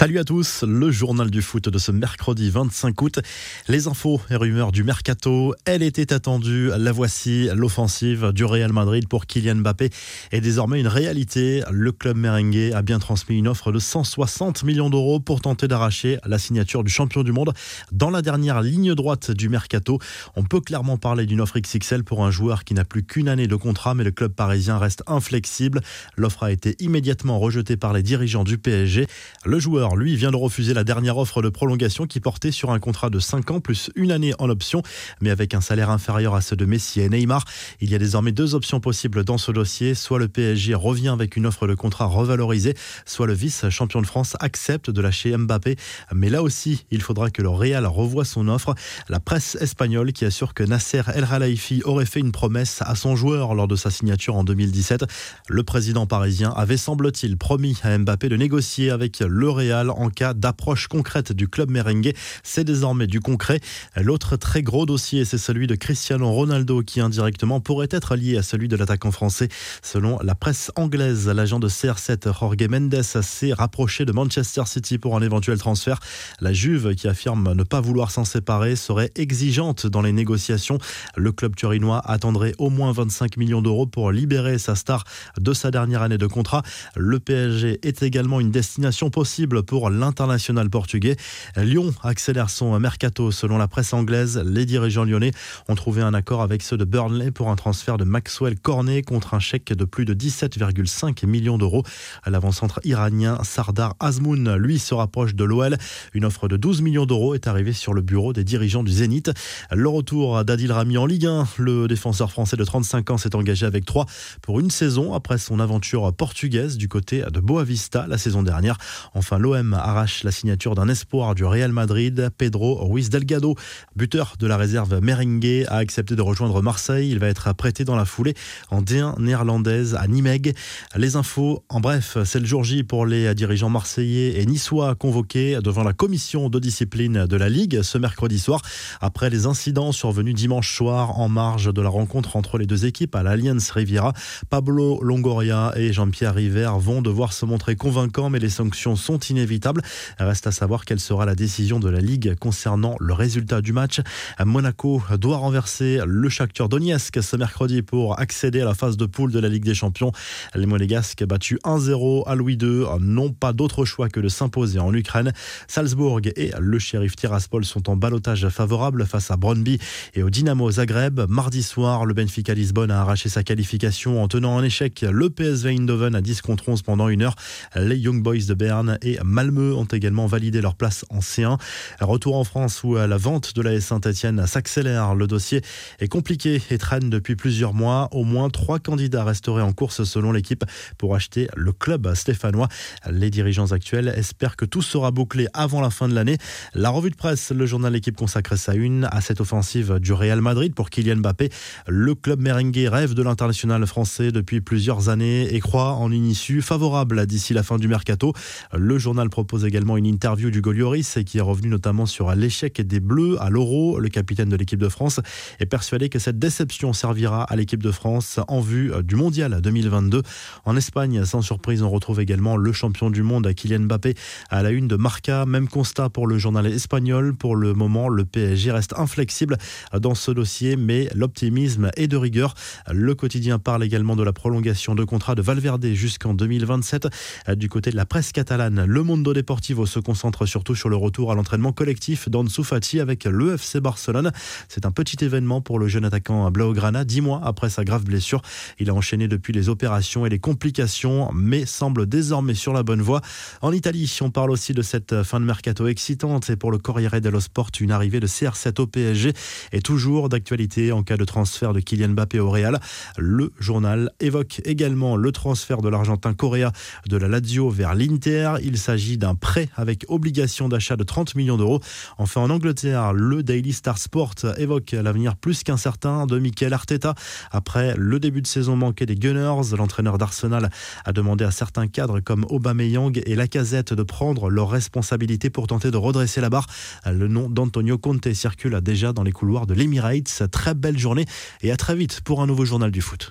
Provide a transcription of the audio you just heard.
Salut à tous, le journal du foot de ce mercredi 25 août. Les infos et rumeurs du mercato, elle était attendue, la voici, l'offensive du Real Madrid pour Kylian Mbappé est désormais une réalité. Le club merengue a bien transmis une offre de 160 millions d'euros pour tenter d'arracher la signature du champion du monde. Dans la dernière ligne droite du mercato, on peut clairement parler d'une offre XXL pour un joueur qui n'a plus qu'une année de contrat, mais le club parisien reste inflexible. L'offre a été immédiatement rejetée par les dirigeants du PSG. Le joueur lui, vient de refuser la dernière offre de prolongation qui portait sur un contrat de 5 ans plus une année en option, mais avec un salaire inférieur à ceux de Messi et Neymar. Il y a désormais deux options possibles dans ce dossier. Soit le PSG revient avec une offre de contrat revalorisée, soit le vice-champion de France accepte de lâcher Mbappé. Mais là aussi, il faudra que le Real revoie son offre. La presse espagnole qui assure que Nasser El Khelaifi aurait fait une promesse à son joueur lors de sa signature en 2017. Le président parisien avait, semble-t-il, promis à Mbappé de négocier avec le Real en cas d'approche concrète du club merengue. C'est désormais du concret. L'autre très gros dossier, c'est celui de Cristiano Ronaldo qui indirectement pourrait être lié à celui de l'attaquant français. Selon la presse anglaise, l'agent de CR7 Jorge Mendes s'est rapproché de Manchester City pour un éventuel transfert. La Juve, qui affirme ne pas vouloir s'en séparer, serait exigeante dans les négociations. Le club turinois attendrait au moins 25 millions d'euros pour libérer sa star de sa dernière année de contrat. Le PSG est également une destination possible pour l'international portugais. Lyon accélère son mercato. Selon la presse anglaise, les dirigeants lyonnais ont trouvé un accord avec ceux de Burnley pour un transfert de Maxwell Cornet contre un chèque de plus de 17,5 millions d'euros. L'avant-centre iranien Sardar Azmoun, lui, se rapproche de l'OL. Une offre de 12 millions d'euros est arrivée sur le bureau des dirigeants du Zénith. Le retour d'Adil Rami en Ligue 1. Le défenseur français de 35 ans s'est engagé avec 3 pour une saison après son aventure portugaise du côté de Boavista la saison dernière. Enfin, l'OM arrache la signature d'un espoir du Real Madrid. Pedro Ruiz Delgado, buteur de la réserve merengue, a accepté de rejoindre Marseille. Il va être prêté dans la foulée en D1 néerlandaise à Nimeg. Les infos, en bref, c'est le jour J pour les dirigeants marseillais et niçois convoqués devant la commission de discipline de la Ligue ce mercredi soir après les incidents survenus dimanche soir en marge de la rencontre entre les deux équipes à l'Alliance Riviera. Pablo Longoria et Jean-Pierre River vont devoir se montrer convaincants, mais les sanctions sont inévitable. Reste à savoir quelle sera la décision de la Ligue concernant le résultat du match. Monaco doit renverser le Shakhtar Donetsk ce mercredi pour accéder à la phase de poule de la Ligue des Champions. Les Monégasques battus 1-0 à Louis II n'ont pas d'autre choix que de s'imposer en Ukraine. Salzbourg et le shérif Tiraspol sont en balotage favorable face à Brøndby et au Dynamo Zagreb. Mardi soir, le Benfica Lisbonne a arraché sa qualification en tenant en échec le PSV Eindhoven à 10 contre 11 pendant une heure. Les Young Boys de Berne et Malmö ont également validé leur place en C1. Retour en France où la vente de la Saint-Etienne s'accélère. Le dossier est compliqué et traîne depuis plusieurs mois. Au moins trois candidats resteraient en course selon l'équipe pour acheter le club stéphanois. Les dirigeants actuels espèrent que tout sera bouclé avant la fin de l'année. La revue de presse, le journal L'équipe consacre sa une à cette offensive du Real Madrid pour Kylian Mbappé. Le club merengue rêve de l'international français depuis plusieurs années et croit en une issue favorable d'ici la fin du mercato. Le journal propose également une interview du Golioris qui est revenu notamment sur l'échec des Bleus à l'Euro. Le capitaine de l'équipe de France est persuadé que cette déception servira à l'équipe de France en vue du Mondial 2022. En Espagne, sans surprise, on retrouve également le champion du monde Kylian Mbappé à la une de Marca. Même constat pour le journal espagnol. Pour le moment, le PSG reste inflexible dans ce dossier, mais l'optimisme est de rigueur. Le quotidien parle également de la prolongation de contrat de Valverde jusqu'en 2027. Du côté de la presse catalane, le Mundo Deportivo se concentre surtout sur le retour à l'entraînement collectif d'Ansu Fati avec l'EFC Barcelone. C'est un petit événement pour le jeune attaquant Blaugrana, dix mois après sa grave blessure. Il a enchaîné depuis les opérations et les complications, mais semble désormais sur la bonne voie. En Italie, on parle aussi de cette fin de mercato excitante et pour le Corriere dello Sport, une arrivée de CR7 au PSG est toujours d'actualité en cas de transfert de Kylian Mbappé au Real. Le journal évoque également le transfert de l'Argentin Correa de la Lazio vers l'Inter. Il s'agit d'un prêt avec obligation d'achat de 30 millions d'euros. Enfin, en Angleterre, le Daily Star Sport évoque l'avenir plus qu'incertain de Mikel Arteta. Après le début de saison manqué des Gunners, l'entraîneur d'Arsenal a demandé à certains cadres comme Aubameyang et Lacazette de prendre leurs responsabilités pour tenter de redresser la barre. Le nom d'Antonio Conte circule déjà dans les couloirs de l'Emirates. Très belle journée et à très vite pour un nouveau journal du foot.